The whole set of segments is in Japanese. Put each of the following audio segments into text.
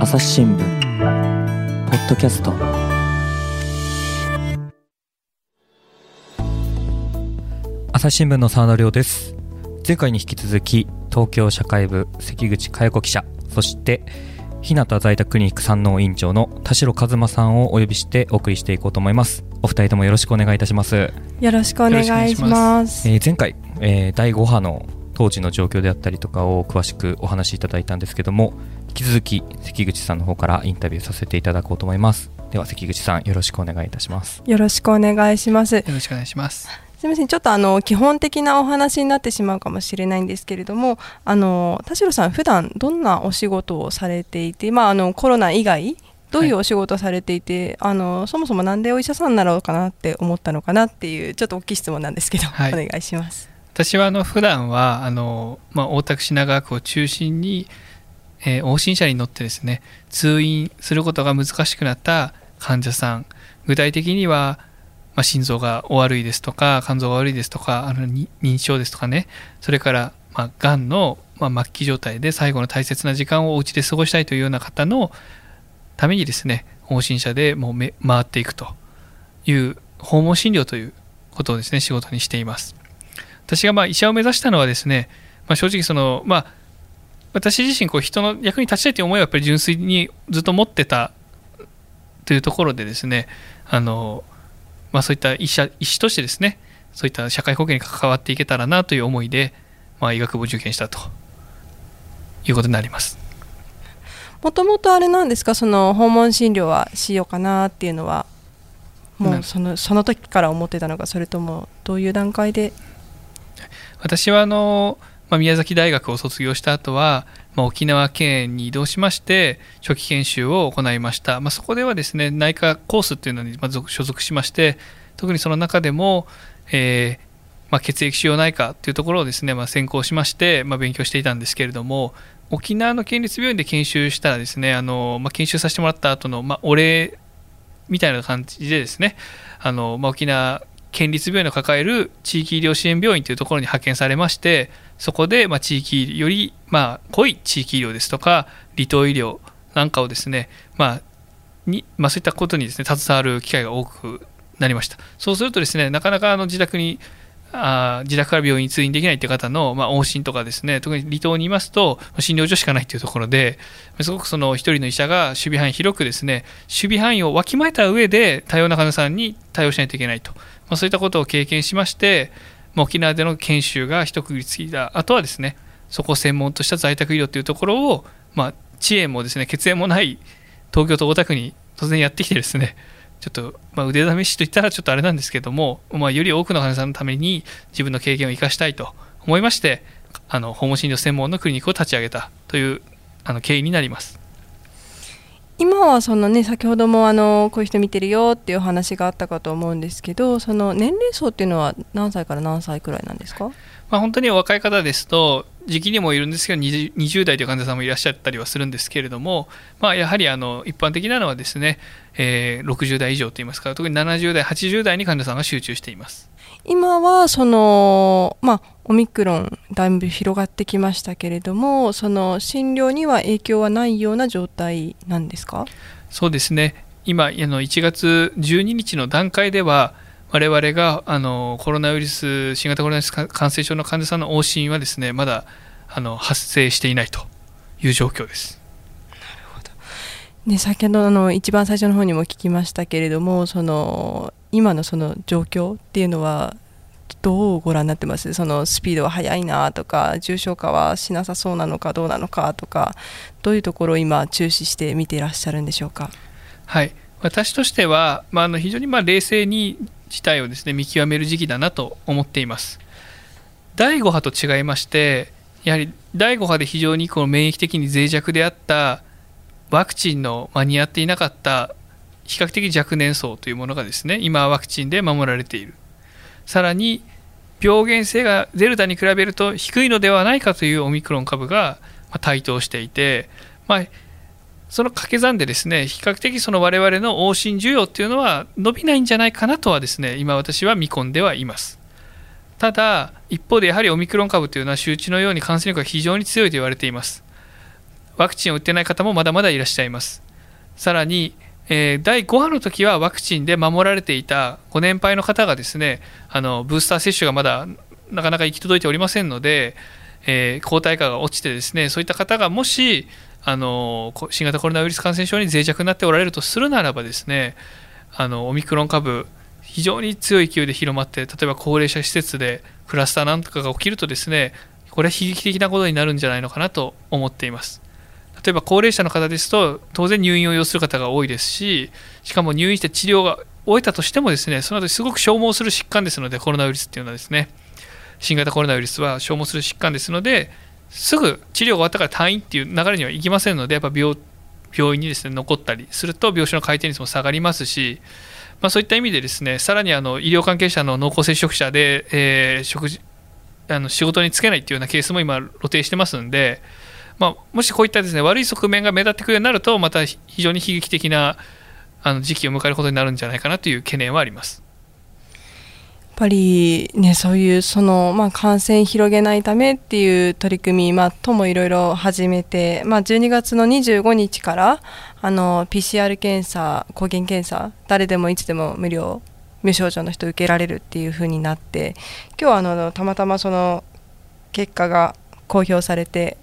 朝日新聞ポッドキャスト。朝日新聞の沢田亮です。前回に引き続き東京社会部関口佳代子記者そして日向在宅クリニック山王院長の田代和馬さんをお呼びしてお送りしていこうと思います。お二人ともよろしくお願いいたします。よろしくお願いします。えー、前回、えー、第5波の当時の状況であったりとかを詳しくお話しいただいたんですけども引き続き関口さんの方からインタビューさせていただこうと思います。では関口さんよろしくお願いいたします。よろしくお願いします。よろしくお願いします。すみません。ちょっとあの基本的なお話になってしまうかもしれないんですけれどもあの田代さん普段どんなお仕事をされていてまああのコロナ以外どういうお仕事をされていて、はい、あのそもそもなんでお医者さんになろうかなって思ったのかなっていうちょっと大きい質問なんですけど、はい、お願いします私はあの普段はあのまあ大田区品川区を中心に、えー、往診車に乗ってですね通院することが難しくなった患者さん。具体的にはまあ、心臓がお悪いですとか肝臓が悪いですとかあの認知症ですとかね。それからまあがんのま末期状態で最後の大切な時間をお家で過ごしたいというような方のためにですね往診者でもう回っていくという訪問診療ということをですね仕事にしています。私がまあ医者を目指したのはですね、まあ、正直そのまあ私自身こう人の役に立ちたいという思いはやっぱり純粋にずっと持ってたというところでですねあのまあ、そういった医者医師としてですねそういった社会保険に関わっていけたらなという思いで、まあ、医学部を受験したということになります。もともとあれなんですか？その訪問診療はしようかなっていうのはもうそのその時から思ってたのかそれともどういう段階で私はあの、まあ、宮崎大学を卒業した後はまあ、沖縄県に移動しまして初期研修を行いました、まあ、そこではですね内科コースっていうのに所属しまして特にその中でも、えー、まあ、血液腫瘍内科というところをですね、まあ、専攻しまして、まあ、勉強していたんですけれども沖縄の県立病院で研修したらですねあの、ま研修させてもらった後の、まお礼みたいな感じでですねあの、ま沖縄県立病院の抱える地域医療支援病院というところに派遣されましてそこでま地域よりま濃い地域医療ですとか離島医療なんかをですね、まあにまあ、そういったことにですね携わる機会が多くなりました。そうするとですねなかなかあの自宅にあ自宅から病院に通院できないという方の、まあ、往診とかですね。特に離島にいますと診療所しかないというところですごくその一人の医者が守備範囲広くですね守備範囲をわきまえた上で多様な患者さんに対応しないといけないと。まあ、そういったことを経験しまして、沖縄での研修が一区切りついたあとはですねそこを専門とした在宅医療というところを、まあ、遅延もですね血縁もない東京と大田区に突然やってきてですねちょっと、まあ、腕試しといったらちょっとあれなんですけども、まあ、より多くの患者さんのために自分の経験を生かしたいと思いましてあの訪問診療専門のクリニックを立ち上げたというあの経緯になります。今はそのね先ほどもあのこういう人見てるよっていう話があったかと思うんですけどその年齢層っていうのは何歳から何歳くらいなんですか、まあ、本当にお若い方ですと時期にもいるんですけど 20, 20代という患者さんもいらっしゃったりはするんですけれども、まあ、やはりあの一般的なのはですね、えー、60代以上といいますか特に70代80代に患者さんが集中しています。今はそのまあオミクロンだいぶ広がってきましたけれどもその診療には影響はないような状態なんですか？そうですね。今あの1月12日の段階では我々があのコロナウイルス新型コロナウイルス感染症の患者さんの往診はですねまだあの発生していないという状況です。なるほどね、先ほどの一番最初の方にも聞きましたけれどもその今のその状況っていうのはどうご覧になってます？そのスピードは速いなとか重症化はしなさそうなのかどうなのかとかどういうところを今注視して見ていらっしゃるんでしょうか？はい私としては、まあ、あの非常にまあ冷静に事態をですね見極める時期だなと思っています。第5波と違いましてやはり第5波で非常にこの免疫的に脆弱であったワクチンの間に合っていなかった比較的若年層というものがですね今ワクチンで守られているさらに病原性がデルタに比べると低いのではないかというオミクロン株が台頭していて、まあ、その掛け算でですね比較的その我々の往診需要っていうのは伸びないんじゃないかなとはですね今私は見込んではいます。ただ一方でやはりオミクロン株というのは周知のように感染力が非常に強いと言われています。ワクチンを打ってない方もまだまだいらっしゃいます。さらに、えー、第5波の時はワクチンで守られていたご年配の方がですねあのブースター接種がまだなかなか行き届いておりませんので、えー、抗体価が落ちてですねそういった方がもしあの新型コロナウイルス感染症に脆弱になっておられるとするならばですねあのオミクロン株非常に強い勢いで広まって例えば高齢者施設でクラスターなんとかが起きるとですねこれは悲劇的なことになるんじゃないのかなと思っています。例えば高齢者の方ですと当然入院を要する方が多いですししかも入院して治療が終えたとしてもですねその後すごく消耗する疾患ですのでコロナウイルスっていうのはですね新型コロナウイルスは消耗する疾患ですのですぐ治療が終わったから退院っていう流れにはいきませんのでやっぱ病病院にですね残ったりすると病床の回転率も下がりますし、まあ、そういった意味でですねさらにあの医療関係者の濃厚接触者で、えー、食事あの仕事に就けないっていうようなケースも今露呈してますんで、まあ、もしこういったですね悪い側面が目立ってくるようになるとまた非常に悲劇的なあの時期を迎えることになるんじゃないかなという懸念はあります。ぱりねそういうその、まあ、感染広げないためっていう取り組み、まあ、ともいろいろ始めて、まあ、12月の25日からあの PCR 検査抗原検査誰でもいつでも無料無症状の人受けられるっていう風になって今日はあのたまたまその結果が公表されて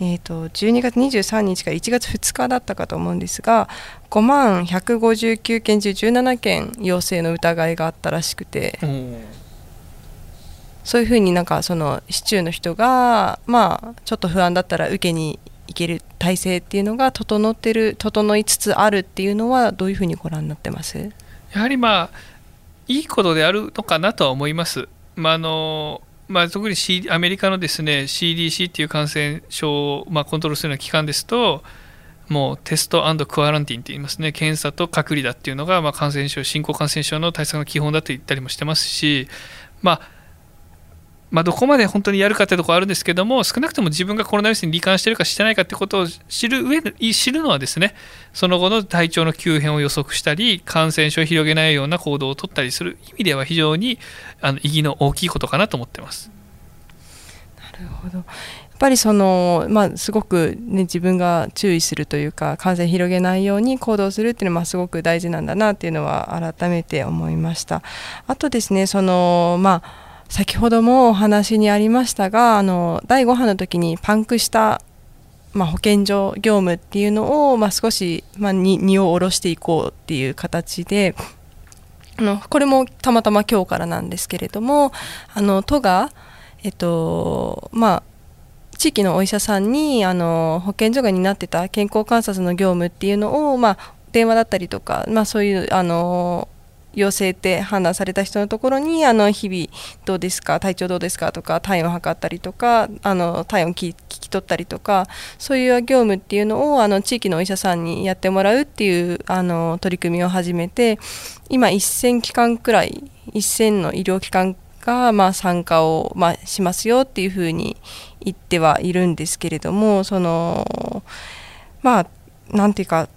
えーと、12月23日から1月2日だったかと思うんですが5万159件中17件陽性の疑いがあったらしくて。そういうふうになんかその市中の人がまあちょっと不安だったら受けに行ける体制っていうのが整ってる整いつつあるっていうのはどういうふうにご覧になってます？やはりまあいいことであるのかなとは思います。まあ、あのまあ、特に、C、アメリカのですね CDC っていう感染症を、まあ、コントロールするような機関ですともうテストクアランティンって言いますね。検査と隔離だっていうのが、まあ、感染症新興感染症の対策の基本だと言ったりもしてますし、まあ、まあ、どこまで本当にやるかってところあるんですけども少なくとも自分がコロナウイルスに罹患してるかしてないかってことを知る上で知るのはですねその後の体調の急変を予測したり感染症を広げないような行動を取ったりする意味では非常にあの意義の大きいことかなと思ってます。なるほどやっぱりその、まあ、すごく、ね、自分が注意するというか感染広げないように行動するっていうのはすごく大事なんだなっていうのは改めて思いました。あとですねその、まあ先ほどもお話にありましたがあの第5波の時にパンクした、まあ、保健所業務っていうのを、まあ、少し、まあ、荷を下ろしていこうっていう形であのこれもたまたま今日からなんですけれどもあの都が、えっとまあ、地域のお医者さんにあの保健所が担ってた健康観察の業務っていうのを、まあ、電話だったりとか、まあ、そういうあの陽性って判断された人のところにあの日々どうですか体調どうですかとか体温測ったりとかあの体温聞き取ったりとかそういう業務っていうのをあの地域のお医者さんにやってもらうっていうあの取り組みを始めて今1000機関くらい1000の医療機関がまあ参加をまあしますよっていうふうに言ってはいるんですけれどもそのまあなんていうか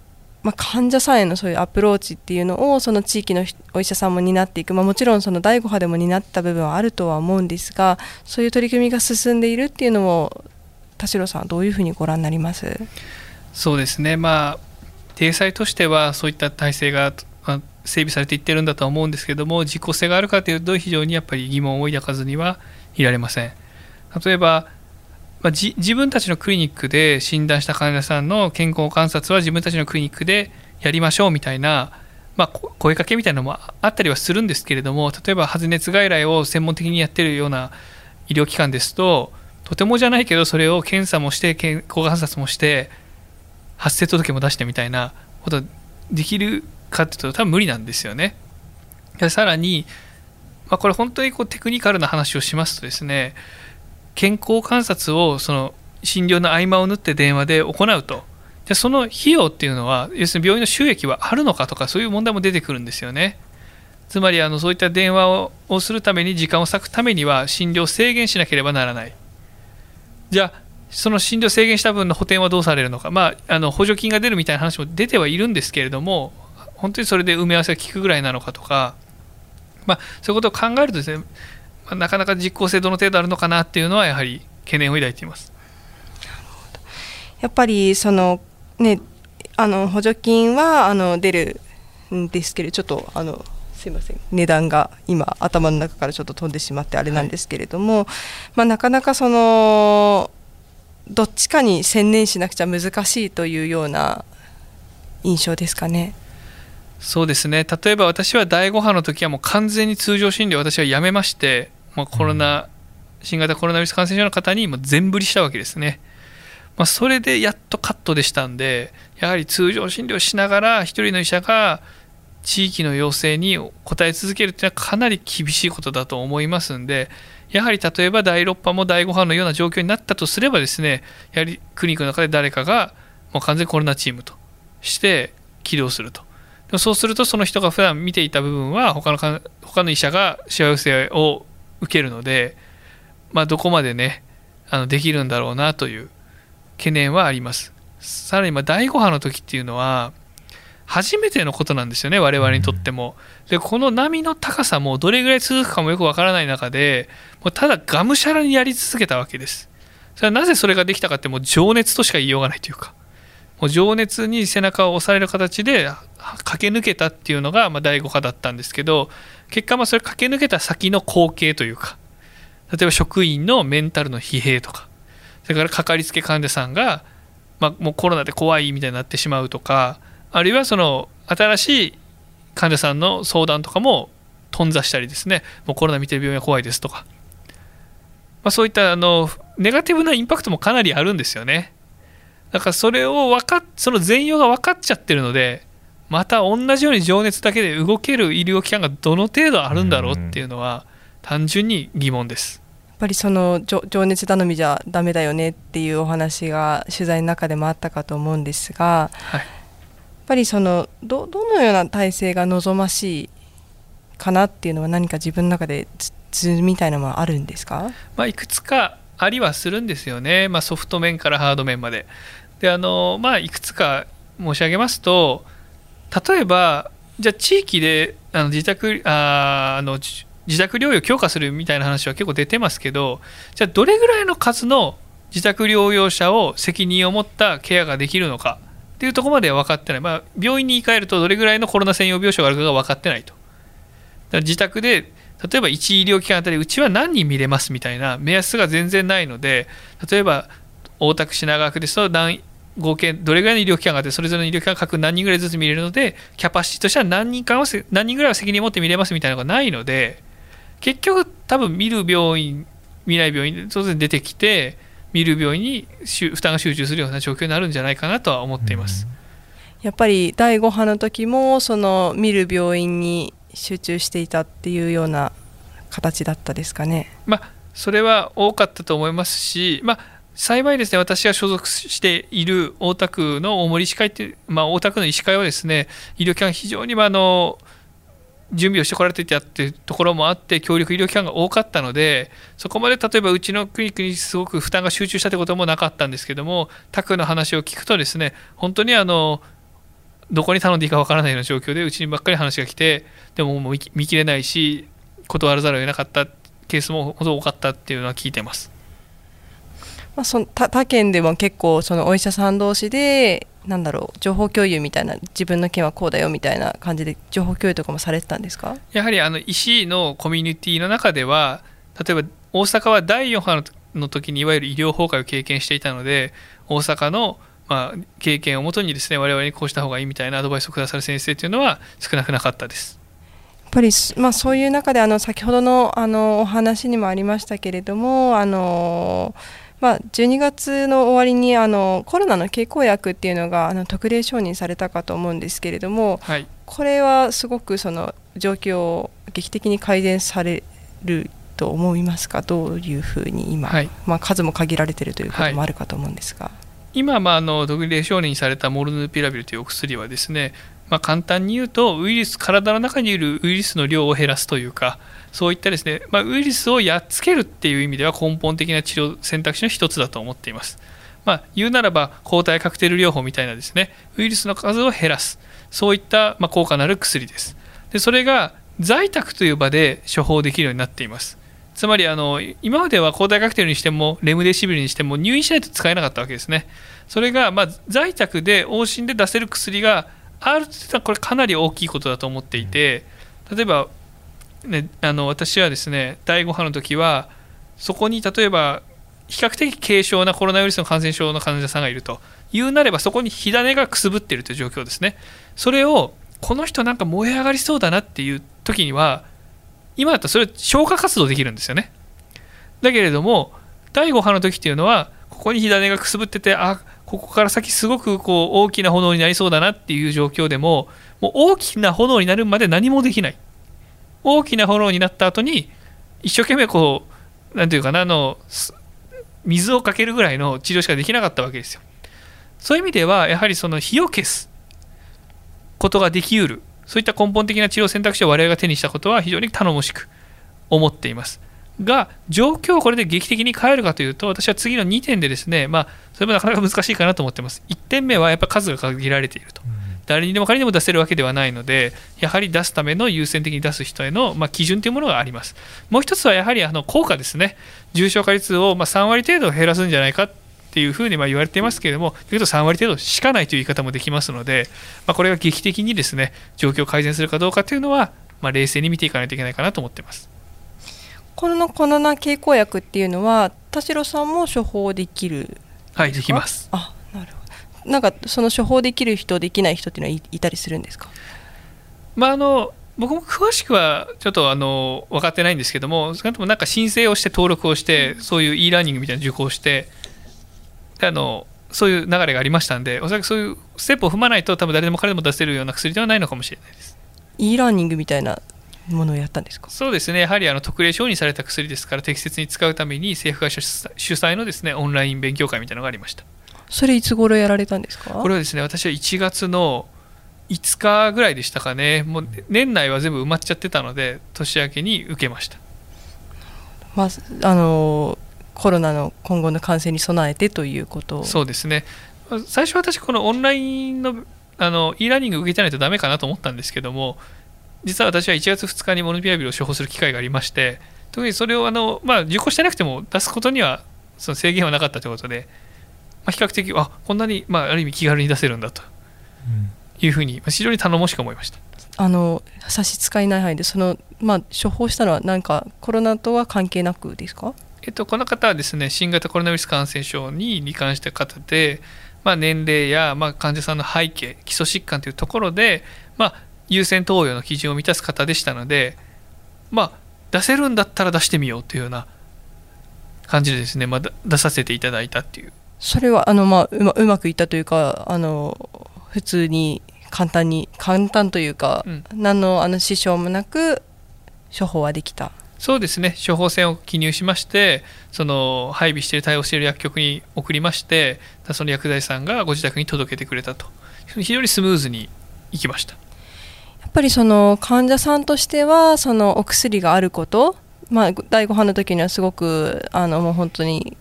まあ、患者さんへのそういうアプローチっていうのをその地域のお医者さんも担っていく、まあ、もちろんその第5波でも担った部分はあるとは思うんですがそういう取り組みが進んでいるっていうのも田代さんはどういうふうにご覧になります？そうですね。まあ体裁としてはそういった体制が整備されていってるんだとは思うんですけども実効性があるかというと非常にやっぱり疑問を抱かずにはいられません。例えばまあ、自分たちのクリニックで診断した患者さんの健康観察は自分たちのクリニックでやりましょうみたいな、まあ、声かけみたいなのもあったりはするんですけれども例えば発熱外来を専門的にやってるような医療機関ですととてもじゃないけどそれを検査もして健康観察もして発生届も出してみたいなことできるかっていうと多分無理なんですよね。さらに、まあ、これ本当にこうテクニカルな話をしますとですね健康観察をその診療の合間を縫って電話で行うと。でその費用っていうのは要するに病院の収益はあるのかとかそういう問題も出てくるんですよね。つまりあのそういった電話ををするために時間を割くためには診療を制限しなければならない。じゃあその診療制限した分の補填はどうされるのか、まあ、あの補助金が出るみたいな話も出てはいるんですけれども本当にそれで埋め合わせが効くぐらいなのかとか、まあ、そういうことを考えるとですねまあ、なかなか実効性どの程度あるのかなっていうのはやはり懸念を抱いています。やっぱりそのねあの補助金はあの出るんですけどちょっとあのすいません値段が今頭の中からちょっと飛んでしまってあれなんですけれども、はい、まあ、なかなかそのどっちかに専念しなくちゃ難しいというような印象ですかね。そうですね。例えば私は第5波の時はもう完全に通常診療私はやめましてもうコロナ、新型コロナウイルス感染症の方にも全振りしたわけですね。まあ、それでやっとカットでしたんでやはり通常診療しながら1人の医者が地域の要請に応え続けるというのはかなり厳しいことだと思いますんでやはり例えば第6波も第5波のような状況になったとすればですねやはりクリニックの中で誰かがもう完全コロナチームとして起動するとそうするとその人が普段見ていた部分は他のか他の医者が幸せを受けるので、まあ、どこまでねあのできるんだろうなという懸念はありますさらにま第5波の時っていうのは初めてのことなんですよね我々にとっても。でこの波の高さもどれぐらい続くかもよくわからない中でもうただがむしゃらにやり続けたわけです。それはなぜそれができたかってもう情熱としか言いようがないというかもう情熱に背中を押される形で駆け抜けたっていうのがま第5波だったんですけど結果まあそれ駆け抜けた先の光景というか例えば職員のメンタルの疲弊とかそれからかかりつけ患者さんが、ま、もうコロナで怖いみたいになってしまうとかあるいはその新しい患者さんの相談とかも頓挫したりですねもうコロナ見てる病院は怖いですとか、まあ、そういったあのネガティブなインパクトもかなりあるんですよね。だからそれを分かっその全容が分かっちゃってるのでまた同じように情熱だけで動ける医療機関がどの程度あるんだろうっていうのは単純に疑問です。やっぱりその情熱頼みじゃダメだよねっていうお話が取材の中でもあったかと思うんですが、はいぱりそのどどのような体制が望ましいかなっていうのは何か自分の中で図みたいなのはあるんですか、まあ、いくつかありはするんですよね、まあ、ソフト面からハード面まで。であのまあ、いくつか申し上げますと例えばじゃあ地域であの自宅あの自宅療養強化するみたいな話は結構出てますけどじゃあどれぐらいの数の自宅療養者を責任を持ったケアができるのかっていうところまでは分かってない、まあ、病院に行かれるとどれぐらいのコロナ専用病床があるかが分かってないと。自宅で例えば1医療機関あたりうちは何人見れますみたいな目安が全然ないので例えば大田区品川区ですと何合計どれぐらいの医療機関があってそれぞれの医療機関各何人ぐらいずつ見れるのでキャパシティとしては何人か何人ぐらいは責任を持って見れますみたいなのがないので結局多分見る病院見ない病院当然出てきて見る病院に負担が集中するような状況になるんじゃないかなとは思っています。やっぱり第5波の時もその見る病院に集中していたっていうような形だったですかね。まあ、それは多かったと思いますし、まあ、幸いですね、私が所属している大田区の大森医師会っていう、まあ、大田区の医師会はですね、医療機関非常に、まあ、の準備をしてこられていたっていうところもあって協力医療機関が多かったのでそこまで例えばうちのクリニックにすごく負担が集中したってこともなかったんですけどもタクの話を聞くとですね本当にあのどこに頼んでいいかわからないような状況でうちにばっかり話が来てでももう見切れないし断らざるを得なかったケースもほど多かったっていうのは聞いてます。まあ、その他他県でも結構そのお医者さん同士でなんだろう情報共有みたいな自分の件はこうだよみたいな感じで情報共有とかもされてたんですか？やはりあの医師のコミュニティの中では例えば大阪は第4波の時にいわゆる医療崩壊を経験していたので大阪のまあ経験をもとにですね我々にこうした方がいいみたいなアドバイスをくださる先生というのは少なくなかったです。やっぱり、まあ、そういう中であの先ほどのあのお話にもありましたけれどもあのまあ、12月の終わりにあのコロナの経口薬っていうのがあの特例承認されたかと思うんですけれども、はい、これはすごくその状況を劇的に改善されると思いますか？どういうふうに今、はい、まあ、数も限られているということもあるかと思うんですが。はい、今、まあ、あの特例承認されたモルヌピラビルというお薬はですね、まあ、簡単に言うとウイルス体の中にいるウイルスの量を減らすというかそういったですね、まあ、ウイルスをやっつけるっていう意味では根本的な治療選択肢の一つだと思っています。まあ、言うならば抗体カクテル療法みたいなですねウイルスの数を減らす。そういったま効果のある薬です。でそれが在宅という場で処方できるようになっています。つまりあの今までは抗体カクテルにしてもレムデシビルにしても入院しないと使えなかったわけですね。それがま在宅で往診で出せる薬があるというのはこれかなり大きいことだと思っていて例えば、ね、あの私はですね第5波の時はそこに例えば比較的軽症なコロナウイルスの感染症の患者さんがいると。いうなればそこに火種がくすぶっているという状況ですね。それをこの人なんか燃え上がりそうだなっていう時には今だったらそれ消火活動できるんですよね。だけれども第5波の時っていうのはここに火種がくすぶっててあここから先すごくこう大きな炎になりそうだなっていう状況でももう大きな炎になるまで何もできない。大きな炎になった後に一生懸命こう何て言うかなあの水をかけるぐらいの治療しかできなかったわけですよ。そういう意味ではやはりその火を消すことができうるそういった根本的な治療選択肢を我々が手にしたことは非常に頼もしく思っています。が状況をこれで劇的に変えるかというと私は次の2点でですねまあそれもなかなか難しいかなと思ってます。1点目はやっぱ数が限られていると、誰にでも彼にでも出せるわけではないのでやはり出すための優先的に出す人への、まあ、基準というものがあります。もう一つはやはりあの効果ですね。重症化率をまあ3割程度減らすんじゃないかっていうふうにま言われていますけれども、というと3割程度しかないという言い方もできますので、まあ、これが劇的にですね状況を改善するかどうかというのは、まあ、冷静に見ていかないといけないかなと思っています。このコロナ経口薬っていうのは田代さんも処方できるはいできます。あなんかその処方できる人できない人っていうのはいたりするんですか？まああの僕も詳しくはちょっとあの分かってないんですけども少なくともなんか申請をして登録をしてそういう e ラーニングみたいな受講してあのそういう流れがありましたんでおそらくそういうステップを踏まないと多分誰でも彼でも出せるような薬ではないのかもしれないです。e ラーニングみたいなものをやったんですか？そうですね、やはりあの特例承認された薬ですから、適切に使うために政府会社主催のですねオンライン勉強会みたいなのがありましたそれ、いつ頃やられたんですか？これはですね私は1月の5日ぐらいでしたかね、もう年内は全部埋まっちゃってたので、年明けに受けました。まあ、あのコロナの今後の感染に備えてということ？そうですね、最初、私、このオンラインのあの e ラーニング受けてないとダメかなと思ったんですけども、実は私は1月2日にモルピアビルを処方する機会がありまして特にそれをあの、まあ、受講してなくても出すことにはその制限はなかったということで、まあ、比較的あこんなに、まあ、ある意味気軽に出せるんだというふうに非常に頼もしく思いました。あの差し支えない範囲でその、まあ、処方したのは何かコロナとは関係なくですか？えっと、この方はですね新型コロナウイルス感染症に罹患した方で、まあ、年齢や、まあ、患者さんの背景基礎疾患というところで、まあ、優先投与の基準を満たす方でしたので、まあ、出せるんだったら出してみようというような感じでですね、まあ、出させていただいたっていう。それはあの、まあ、うまうまくいったというかあの普通に簡単に簡単というか、うん、何のあの支障もなく処方はできた。そうですね。処方箋を記入しましてその配備している対応している薬局に送りましてその薬剤師さんがご自宅に届けてくれたと。非常にスムーズにいきました。ぱりその患者さんとしてはそのお薬があること、まあ、第5波の時にはすごくあのもう本当に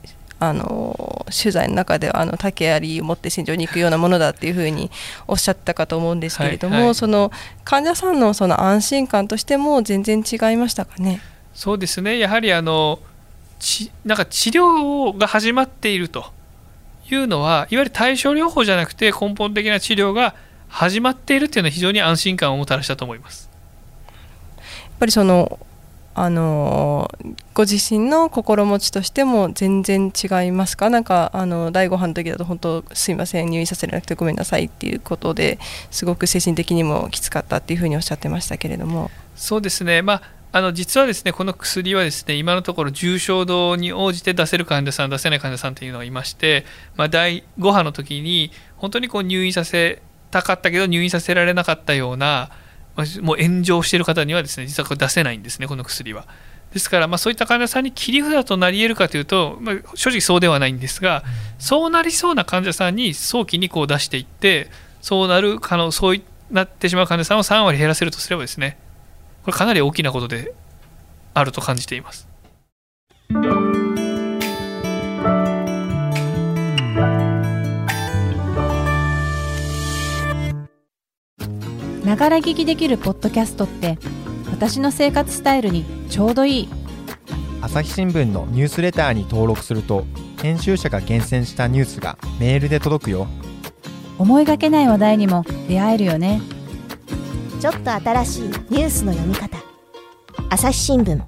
あの取材の中ではあの竹槍を持って戦場に行くようなものだっていうふうにおっしゃったかと思うんですけれども、はいはい、その患者さんのその安心感としても全然違いましたかね？そうですねやはりあのちなんか治療が始まっているというのはいわゆる対症療法じゃなくて根本的な治療が始まっているっていうのは非常に安心感をもたらしたと思います。やっぱりそのあのご自身の心持ちとしても全然違いますか？なんかあの第5波の時だと本当すいません入院させられなくてごめんなさいっていうことですごく精神的にもきつかったっていうふうにおっしゃってましたけれども。そうですね。まああの実はですねこの薬はですね今のところ重症度に応じて出せる患者さん出せない患者さんというのがいまして、まあ、第5波の時に本当にこう入院させたかったけど入院させられなかったようなもう炎上している方にはですね実はこれ出せないんですねこの薬は。ですから、まあ、そういった患者さんに切り札となり得るかというと、まあ、正直そうではないんですが、そうなりそうな患者さんに早期にこう出していってそうなる可能そうなってしまう患者さんを3割減らせるとすればですねこれかなり大きなことであると感じています。ながら聞きできるポッドキャストって私の生活スタイルにちょうどいい。朝朝日新聞のニュースレターに登録すると編集者が厳選したニュースがメールで届くよ。思いがけない話題にも出会えるよね。ちょっと新しいニュースの読み方。朝日新聞。やっ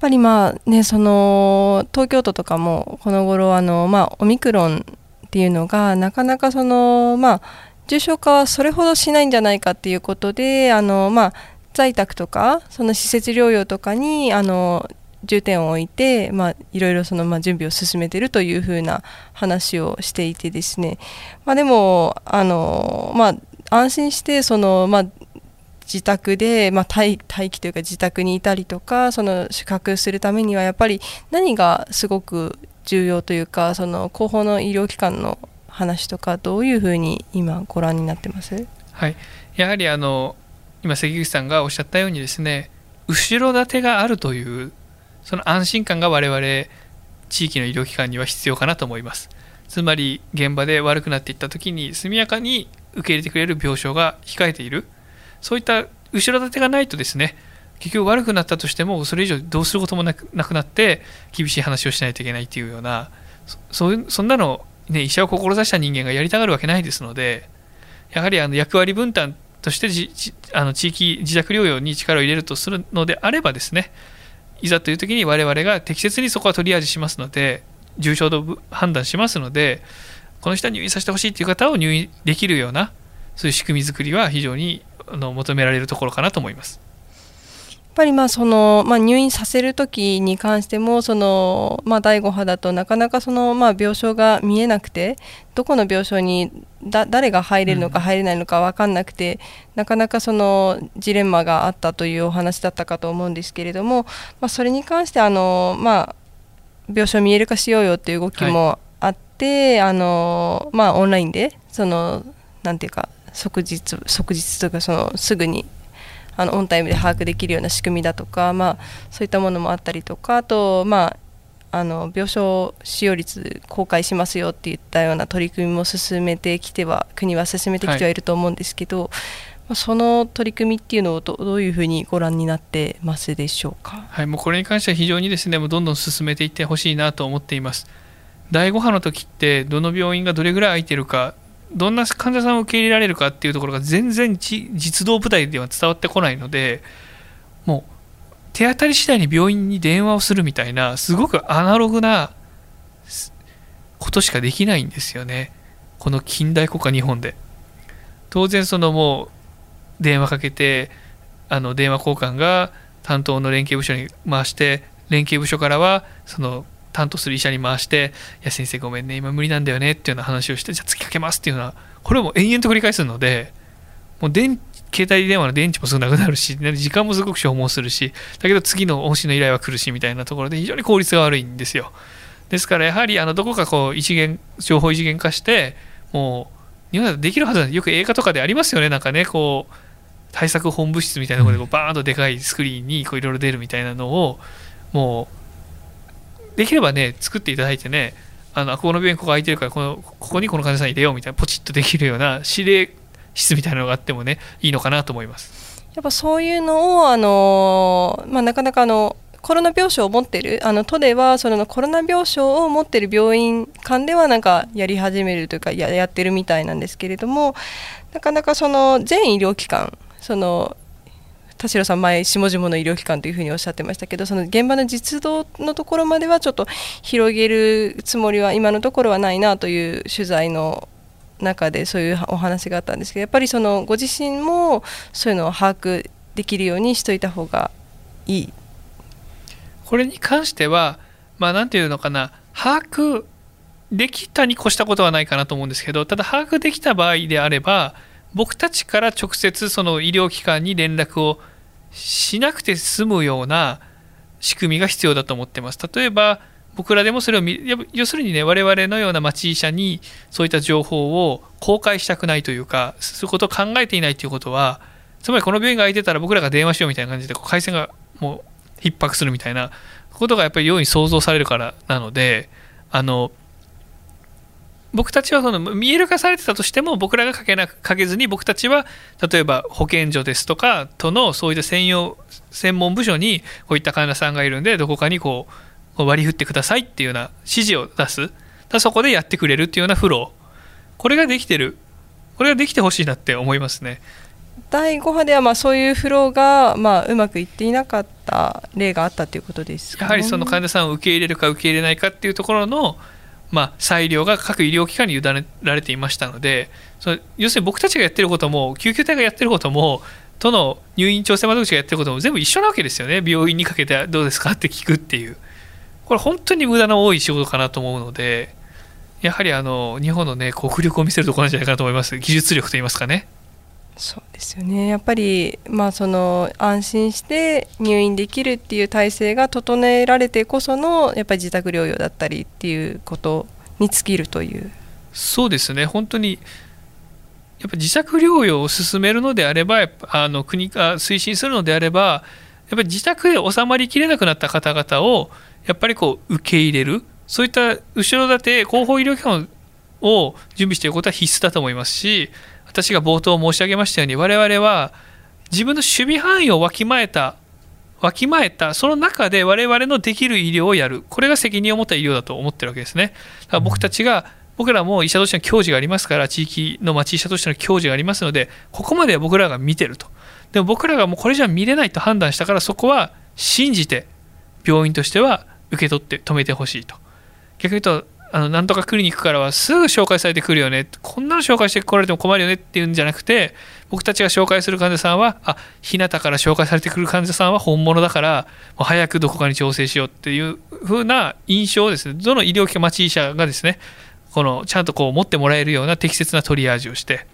ぱりまあねその東京都とかもこの頃あのまあオミクロンっていうのがなかなかそのまあ重症化はそれほどしないんじゃないかっていうことであのまあ在宅とかその施設療養とかにあの重点を置いて、まあ、いろいろその、まあ、準備を進めているというふうな話をしていてですね、まあ、でもあの、まあ、安心してその、まあ、自宅で、まあ、待待機というか自宅にいたりとかその宿泊するためにはやっぱり何がすごく重要というかその後方の医療機関の話とかどういうふうに今ご覧になってます？はい、やはりあの今関口さんがおっしゃったようにですね後ろ盾があるというその安心感が我々地域の医療機関には必要かなと思います。つまり現場で悪くなっていった時に速やかに受け入れてくれる病床が控えている。そういった後ろ盾がないとですね結局悪くなったとしてもそれ以上どうすることもなくなって厳しい話をしないといけないっていうようなそそういうそんなの、ね、医者を志した人間がやりたがるわけないですのでやはりあの役割分担としてあの地域自宅療養に力を入れるとするのであればですねいざという時に我々が適切にそこはトリアージしますので重症度判断しますのでこの人は入院させてほしいという方を入院できるようなそういう仕組み作りは非常にあの求められるところかなと思います。やっぱりまあその、まあ、入院させる時に関してもその、まあ、第5波だとなかなかその、まあ、病床が見えなくてどこの病床にだ誰が入れるのか入れないのか分かんなくて、なかなかそのジレンマがあったというお話だったかと思うんですけれども、まあ、それに関してあの、まあ、病床見える化しようよっていう動きもあって、あのまあ、オンラインでそのなんていうか即日即日というかそのすぐにあのオンタイムで把握できるような仕組みだとか、まあ、そういったものもあったりとかあと、まあ、あの病床使用率公開しますよっていったような取り組みも進めてきては国は進めてきてはいると思うんですけど、まあその取り組みっていうのをどどういうふうにご覧になってますでしょうか？はい、もうこれに関しては非常にですねもうどんどん進めていってほしいなと思っています第5波の時ってどの病院がどれぐらい空いてるかどんな患者さんを受け入れられるかっていうところが全然じ実動部隊では伝わってこないのでもう手当たり次第に病院に電話をするみたいなすごくアナログなことしかできないんですよね。この近代国家日本で。当然そのもう電話かけてあの電話交換が担当の連携部署に回して連携部署からはその担当する医者に回して「いや先生ごめんね今無理なんだよね」っていうような話をしてじゃあ次かけますっていうようなこれも延々と繰り返すのでもう電携帯電話の電池もすぐなくなるし時間もすごく消耗するしだけど次の往診の依頼は来るしみたいなところで非常に効率が悪いんですよ。ですからやはりあのどこかこう一元情報一元化してもう日本だとできるはずなんでよく映画とかでありますよね。なんかねこう対策本部室みたいなところでこうバーンとでかいスクリーンにいろいろ出るみたいなのをもうできればね作っていただいてねあのここの病院ここ空いてるからこのここにこの患者さん入れようみたいなポチッとできるような指令室みたいなのがあってもねいいのかなと思います。やっぱそういうのをあの、まあ、なかなかあのコロナ病床を持ってるあの都ではそのコロナ病床を持ってる病院間ではなんかやり始めるというかややってるみたいなんですけれどもなかなかその全医療機関その田代さん前下々の医療機関というふうにおっしゃってましたけどその現場の実動のところまではちょっと広げるつもりは今のところはないなという取材の中でそういうお話があったんですけどやっぱりそのご自身もそういうのを把握できるようにしといた方がいいこれに関してはまあ何ていうのかな。把握できたに越したことはないかなと思うんですけどただ把握できた場合であれば僕たちから直接その医療機関に連絡をしなくて済むような仕組みが必要だと思ってます。例えば僕らでもそれを要するにね我々のような町医者にそういった情報を公開したくないというかそういうことを考えていないということはつまりこの病院が空いてたら僕らが電話しようみたいな感じでこう回線がもう逼迫するみたいなことがやっぱり容易に想像されるからなのであの僕たちはその見える化されてたとしても僕らがかけなかけずに僕たちは例えば保健所ですとかとのそういった専用専門部署にこういった患者さんがいるんでどこかにこう割り振ってくださいっていうような指示を出す。だそこでやってくれるっていうようなフローこれができてる。これができてほしいなって思いますね。第5波ではまあそういうフローがまあうまくいっていなかった例があったということですか、ね、やはりその患者さんを受け入れるか受け入れないかっていうところのまあ、裁量が各医療機関に委ねられていましたのでその要するに僕たちがやってることも救急隊がやってることも都の入院調整窓口がやってることも全部一緒なわけですよね。病院にかけてどうですかって聞くっていう。これ本当に無駄の多い仕事かなと思うのでやはりあの日本のね国力を見せるところなんじゃないかなと思います。技術力といいますかね。そうですよね。やっぱり、まあ、その安心して入院できるっていう体制が整えられてこそのやっぱり自宅療養だったりっていうことに尽きるという。そうですね。本当にやっぱ自宅療養を進めるのであればあの国が推進するのであればやっぱり自宅で収まりきれなくなった方々をやっぱりこう受け入れる。そういった後ろ盾後方医療機関を準備していくことは必須だと思いますし私が冒頭申し上げましたように我々は自分の守備範囲をわきまえたわきまえたその中で我々のできる医療をやる。これが責任を持った医療だと思ってるわけですね。だから僕たちが僕らも医者としての教授がありますから地域の町医者としての教授がありますのでここまでは僕らが見てると。でも僕らがもうこれじゃ見れないと判断したからそこは信じて病院としては受け取って止めてほしいと。逆に言うとあのなんとかクリニックからはすぐ紹介されてくるよね。こんなの紹介してこられても困るよねっていうんじゃなくて僕たちが紹介する患者さんはあ日向から紹介されてくる患者さんは本物だからもう早くどこかに調整しようっていう風な印象をですね。どの医療機関町医者がですねこのちゃんとこう持ってもらえるような適切なトリアージをして。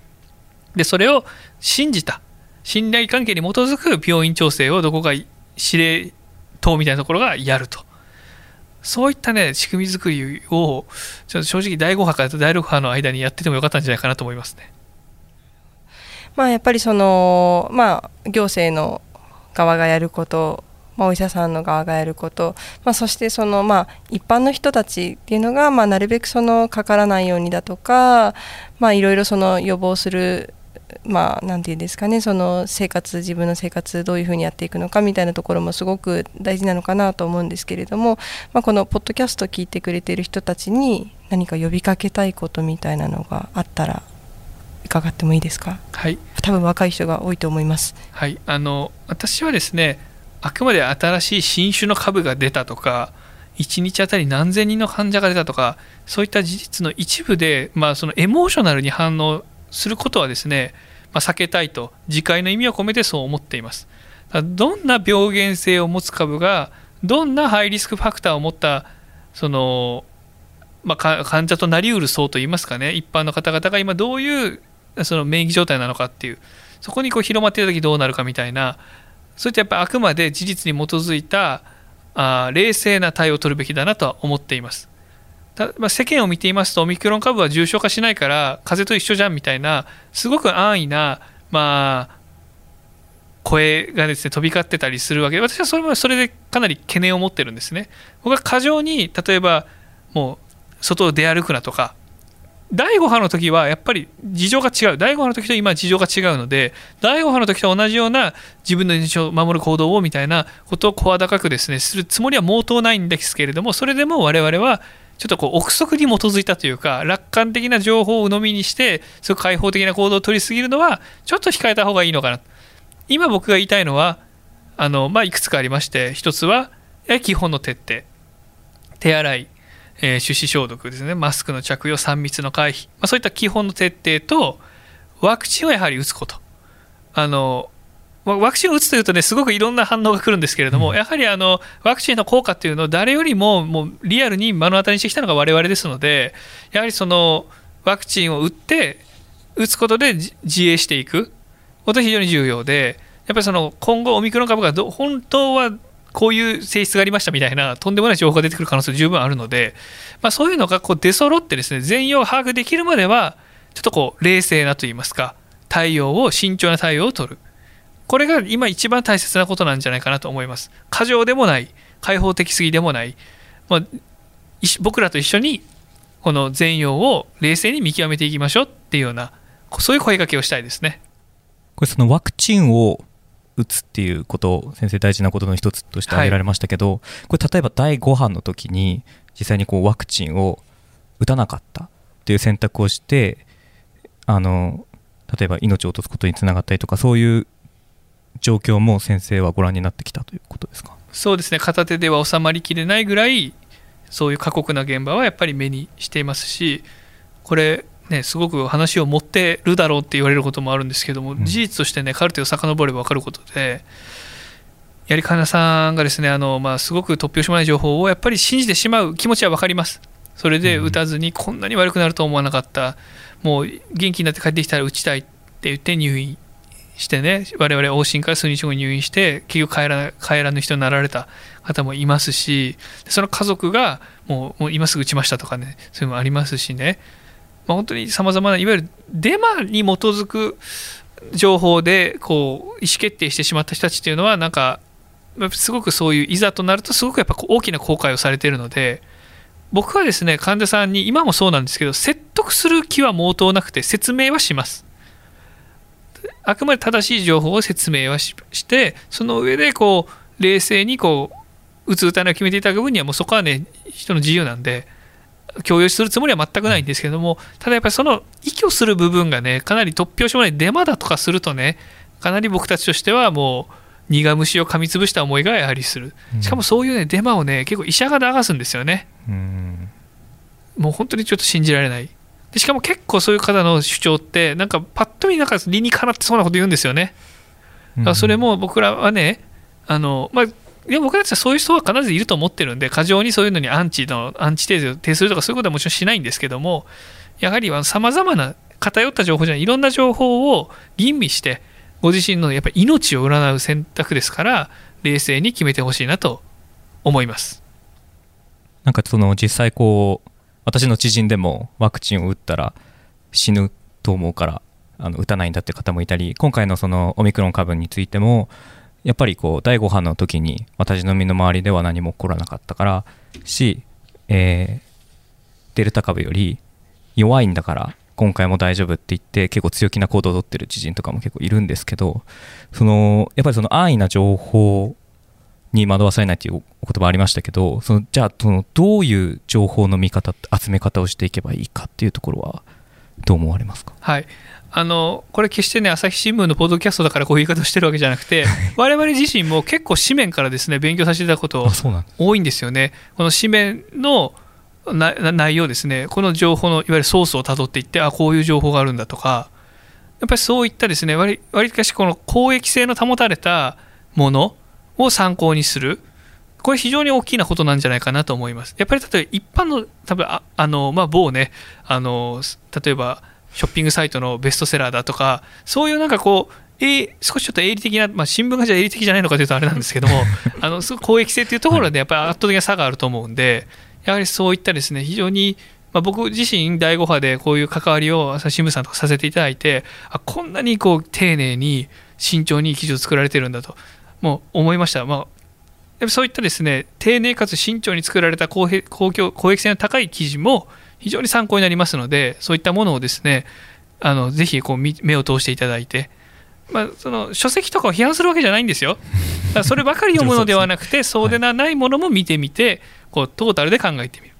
でそれを信じた信頼関係に基づく病院調整をどこか司令塔みたいなところがやると。そういったね、仕組み作りを、ちょっと正直第5波から第6波の間にやっててもよかったんじゃないかなと思いますね。まあ、やっぱりその、まあ、行政の側がやること、まあ、お医者さんの側がやること、まあ、そしてその、まあ、一般の人たちっていうのが、まあ、なるべくそのかからないようにだとか、まあ、いろいろその予防するまあ、なんていうんですかねその生活自分の生活どういうふうにやっていくのかみたいなところもすごく大事なのかなと思うんですけれども、まあ、このポッドキャスト聞いてくれている人たちに何か呼びかけたいことみたいなのがあったら伺ってもいいですか？はい。多分若い人が多いと思います。はい。あの私はですねあくまで新しい新種の株が出たとか1日あたり何千人の患者が出たとかそういった事実の一部で、まあ、そのエモーショナルに反応することはですね、まあ、避けたいと次回の意味を込めてそう思っています。どんな病原性を持つ株がどんなハイリスクファクターを持ったその、まあ、患者となりうる層といいますかね一般の方々が今どういうその免疫状態なのかっていうそこにこう広まっている時どうなるかみたいなそういったやっぱあくまで事実に基づいたあ冷静な対応を取るべきだなとは思っています。まあ、世間を見ていますとオミクロン株は重症化しないから風邪と一緒じゃんみたいなすごく安易な、まあ、声がですね飛び交ってたりするわけ。で私はそれもそれでかなり懸念を持ってるんですね。僕は過剰に例えばもう外を出歩くなとか第5波の時はやっぱり事情が違う。第5波の時と今事情が違うので第5波の時と同じような自分の命を守る行動をみたいなことを声高くですねするつもりは毛頭ないんですけれどもそれでも我々はちょっとこう憶測に基づいたというか楽観的な情報を鵜呑みにしてすごく開放的な行動を取りすぎるのはちょっと控えた方がいいのかな。今僕が言いたいのはあの、まあ、いくつかありまして一つは基本の徹底。手洗い、えー、手指消毒ですね。マスクの着用3密の回避、まあ、そういった基本の徹底とワクチンをやはり打つこと。あのワクチンを打つというとね、すごくいろんな反応が来るんですけれども、うん、やはりあのワクチンの効果っていうのを誰よりももうリアルに目の当たりにしてきたのが我々ですので、やはりそのワクチンを打って、打つことで自衛していくことが非常に重要で、やっぱりその今後、オミクロン株がど本当はこういう性質がありましたみたいな、とんでもない情報が出てくる可能性十分あるので、まあ、そういうのがこう出揃ってですね、全容を把握できるまでは、ちょっとこう冷静なといいますか、対応を、慎重な対応を取る。これが今一番大切なことなんじゃないかなと思います。過剰でもない、開放的すぎでもない、まあ、僕らと一緒にこの全容を冷静に見極めていきましょうっていうようなそういう声かけをしたいですね。これそのワクチンを打つっていうことを先生大事なことの一つとして挙げられましたけど、はい、これ例えば第5波の時に実際にこうワクチンを打たなかったっていう選択をしてあの例えば命を落とすことにつながったりとかそういう状況も先生はご覧になってきたということですか？そうですね。片手では収まりきれないぐらいそういう過酷な現場はやっぱり目にしていますしこれね、すごく話を持ってるだろうって言われることもあるんですけども、うん、事実としてね、カルテを遡れば分かることで、やはり神田さんがですねあの、まあ、すごく突拍子もない情報をやっぱり信じてしまう気持ちは分かります。それで打たずにこんなに悪くなると思わなかった、もう元気になって帰ってきたら打ちたいって言って入院してね、我々往診から数日後に入院して、結局帰ら帰らぬ人になられた方もいますし、その家族がもうもう今すぐ打ちましたとかね、そういうのもありますしね。まあ、本当にさまざまないわゆるデマに基づく情報でこう意思決定してしまった人たちっていうのはなんかすごくそういういざとなるとすごくやっぱ大きな後悔をされているので僕はですね患者さんに今もそうなんですけど説得する気は毛頭なくて説明はしますあくまで正しい情報を説明はしてその上でこう冷静にこう打つ打たないを決めていただく分にはもうそこはね人の自由なんで共有するつもりは全くないんですけども、ただやっぱりその依拠する部分がね、かなり突拍子もないデマだとかするとね、かなり僕たちとしてはもう、苦虫を噛みつぶした思いがやはりする。しかもそういうね、デマをね、結構医者が流すんですよね。もう本当にちょっと信じられない。でしかも結構そういう方の主張って、なんかパッと見なんか理にかなってそうなこと言うんですよね。だからそれも僕らはね、あの、まあ、いや僕たちはそういう人は必ずいると思ってるんで、過剰にそういうのにアンチの、アンチテーゼを呈するとかそういうことはもちろんしないんですけども、やはりさまざまな偏った情報じゃない、いろんな情報を吟味して、ご自身のやっぱり命を占う選択ですから、冷静に決めてほしいなと思います。なんかその実際こう、私の知人でもワクチンを打ったら死ぬと思うからあの打たないんだって方もいたり、今回のそのオミクロン株についても、やっぱりこう第5波の時に私の身の回りでは何も起こらなかったからし、えー、デルタ株より弱いんだから今回も大丈夫って言って結構強気な行動をとってる知人とかも結構いるんですけどそのやっぱりその安易な情報に惑わされないというお言葉ありましたけどそのじゃあそのどういう情報の見方集め方をしていけばいいかっていうところはどう思われますか？はい。あのこれ決してね朝日新聞のポッドキャストだからこういう言い方をしてるわけじゃなくて我々自身も結構紙面からですね勉強させていただくこと多いんですよね。この紙面の内容ですね。この情報のいわゆるソースをたどっていってあこういう情報があるんだとかやっぱりそういったですね割りかしこの公益性の保たれたものを参考にする。これ非常に大きなことなんじゃないかなと思います。やっぱり例えば一般の多分ああの、まあ、某ねあの例えばショッピングサイトのベストセラーだとか、そういうなんかこう、え少しちょっと営利的な、まあ、新聞がじゃ営利的じゃないのかというとあれなんですけども、あのすごく公益性というところでやっぱり圧倒的な差があると思うんで、やはりそういったですね、非常に、まあ、僕自身、第5波でこういう関わりを朝日新聞さんとかさせていただいて、あこんなにこう丁寧に慎重に記事を作られてるんだと、もう思いました。まあそういったですね丁寧かつ慎重に作られた公公共公益性の高い記事も非常に参考になりますので、そういったものをですね、あのぜひこう目を通していただいて、まあ、その書籍とかを批判するわけじゃないんですよ。そればかり読むのではなくて、そうでないものも見てみて、こうトータルで考えてみる。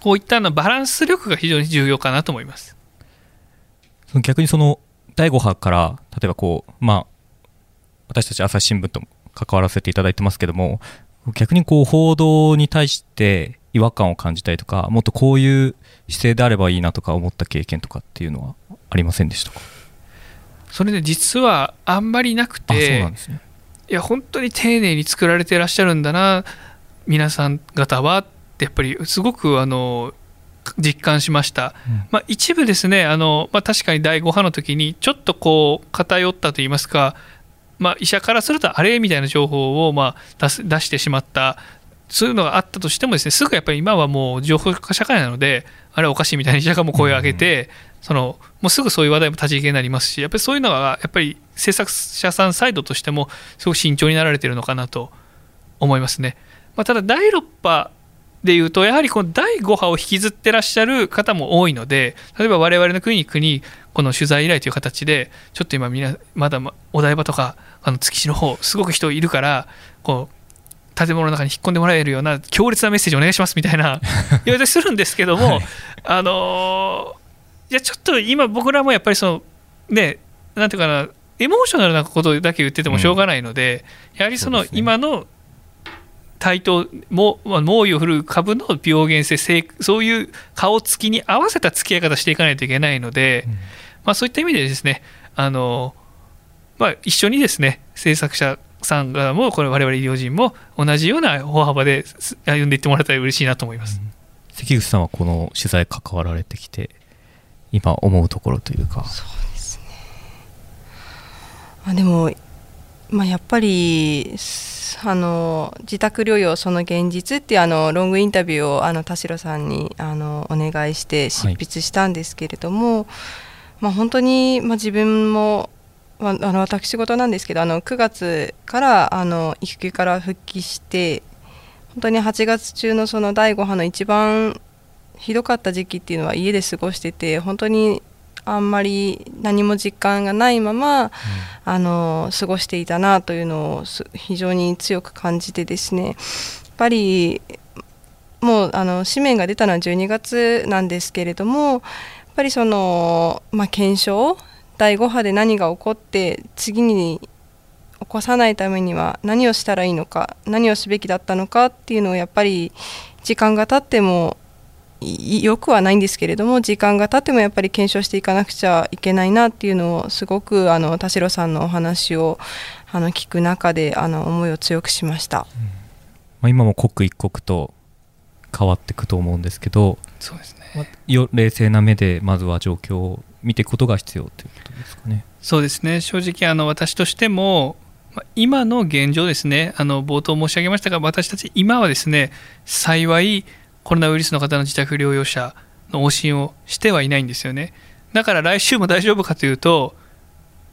こういったのバランス力が非常に重要かなと思います。逆にその第5波から例えばこうまあ私たち朝日新聞と関わらせていただいてますけども逆にこう報道に対して違和感を感じたりとかもっとこういう姿勢であればいいなとか思った経験とかっていうのはありませんでしたか？それで実はあんまりなくて、ね、いや本当に丁寧に作られていらっしゃるんだな皆さん方はってやっぱりすごくあの実感しました、うん、まあ、一部ですねあの、まあ、確かに第5波の時にちょっとこう偏ったといいますか、まあ、医者からするとあれみたいな情報をまあ出す出してしまったそういうのがあったとしてもですねすぐやっぱり今はもう情報化社会なのであれおかしいみたいに医者がも声を上げて、そのもうすぐそういう話題も立ち消えになりますしやっぱりそういうのがやっぱり制作者さんサイドとしてもすごく慎重になられているのかなと思いますね、まあ、ただ第6波でいうとやはりこの第5波を引きずってらっしゃる方も多いので例えば我々のクリニックにこの取材依頼という形でちょっと今みんなまだお台場とかあの築地の方すごく人いるからこう建物の中に引っ込んでもらえるような強烈なメッセージお願いしますみたいな 言われたりするんですけども、はい、あのいやちょっと今僕らもやっぱりそのねなんていうかなエモーショナルなことだけ言っててもしょうがないので、うん、やはりその今の対等も猛威を振るう株の病原性そういう顔つきに合わせた付き合い方していかないといけないので、うん、まあ、そういった意味でですねあの、まあ、一緒にですね制作者さん側もこれ我々医療人も同じような歩幅で歩んでいってもらえたら嬉しいなと思います、うん、関口さんはこの取材関わられてきて今思うところというか。そうですね。あでも、まあ、やっぱりあの自宅療養その現実っていうあのロングインタビューをあの田代さんにあのお願いして執筆したんですけれども、はい、まあ、本当に、まあ、自分も、まあ、あの私事なんですけどあの9月からあの育休から復帰して本当に8月中のその第5波の一番ひどかった時期っていうのは家で過ごしてて本当にあんまり何も実感がないまま、うん、あの過ごしていたなというのを非常に強く感じてですね。やっぱりもうあの紙面が出たのは12月なんですけれどもやっぱりその、まあ、検証第5波で何が起こって次に起こさないためには何をしたらいいのか何をすべきだったのかっていうのをやっぱり時間が経ってもよくはないんですけれども時間が経ってもやっぱり検証していかなくちゃいけないなっていうのをすごくあの田代さんのお話をあの聞く中であの思いを強くしました、うん、まあ、今も刻一刻と変わっていくと思うんですけどそうですね、まあ、冷静な目でまずは状況を見ていくことが必要ということですかね。そうですね。正直あの私としても今の現状ですね。あの冒頭申し上げましたが私たち今はですね幸いコロナウイルスの方の自宅療養者の往診をしてはいないんですよね。だから来週も大丈夫かというと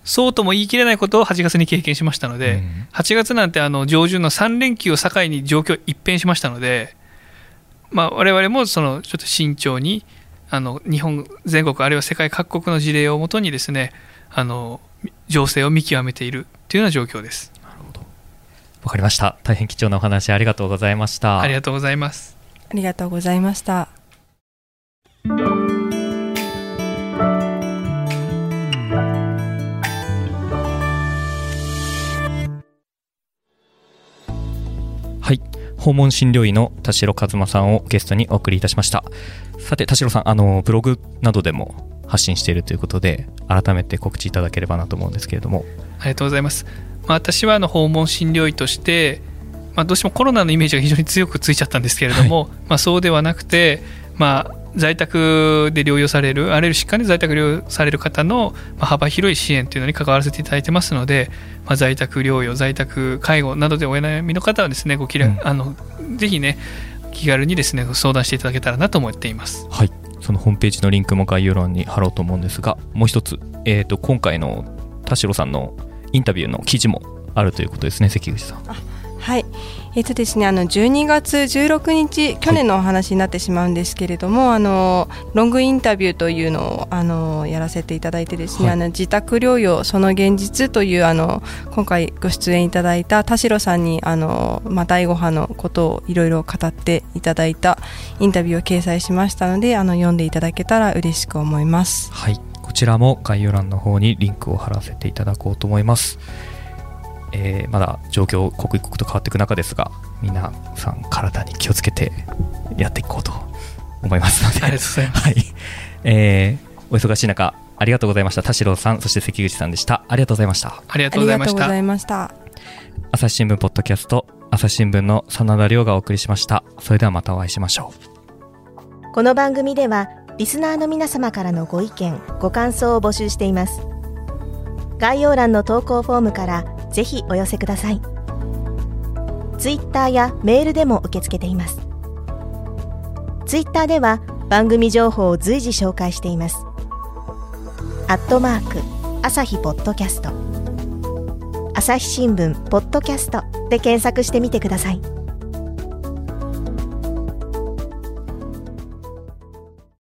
そうとも言い切れないことを8月に経験しましたので、うん、8月なんてあの上旬の3連休を境に状況一変しましたので、まあ、我々もそのちょっと慎重にあの日本全国あるいは世界各国の事例をもとにですねあの情勢を見極めているというような状況です。わかりました。大変貴重なお話ありがとうございました。ありがとうございますありがとうございました。はい。訪問診療医の田代和馬さんをゲストにお送りいたしました。さて、田代さん、あの、ブログなどでも発信しているということで、改めて告知いただければなと思うんですけれども。ありがとうございます。まあ、私はあの訪問診療医として、まあ、どうしてもコロナのイメージが非常に強くついちゃったんですけれども、はい、まあ、そうではなくて、まあ、在宅で療養されるあらゆる疾患で在宅療養される方の幅広い支援というのに関わらせていただいてますので、まあ、在宅療養在宅介護などでお悩みの方はですねごきら、うん、あのぜひね気軽にですね相談していただけたらなと思っています。はいそのホームページのリンクも概要欄に貼ろうと思うんですがもう一つ、えーと、今回の田代さんのインタビューの記事もあるということですね関口さん。はい、えっ、とですね、あの12月16日去年のお話になってしまうんですけれども、はい、あのロングインタビューというのをあのやらせていただいてですね、はい、あの自宅療養その現実というあの今回ご出演いただいた田代さんにあのまあ第5波のことをいろいろ語っていただいたインタビューを掲載しましたので、あの読んでいただけたら嬉しく思います。はい、こちらも概要欄の方にリンクを貼らせていただこうと思います。えー、まだ状況刻一刻と変わっていく中ですが皆さん体に気をつけてやっていこうと思いますので。ありがとうございます、はい。えー、お忙しい中ありがとうございました。田代さんそして関口さんでした。ありがとうございました。ありがとうございました。朝日新聞ポッドキャスト朝日新聞の真田亮がお送りしました。それではまたお会いしましょう。この番組ではリスナーの皆様からのご意見ご感想を募集しています概要欄の投稿フォームからぜひお寄せください。ツイッターやメールでも受け付けています。ツイッターでは番組情報を随時紹介しています。アットマーク朝日ポッドキャスト。朝日新聞ポッドキャストで検索してみてください。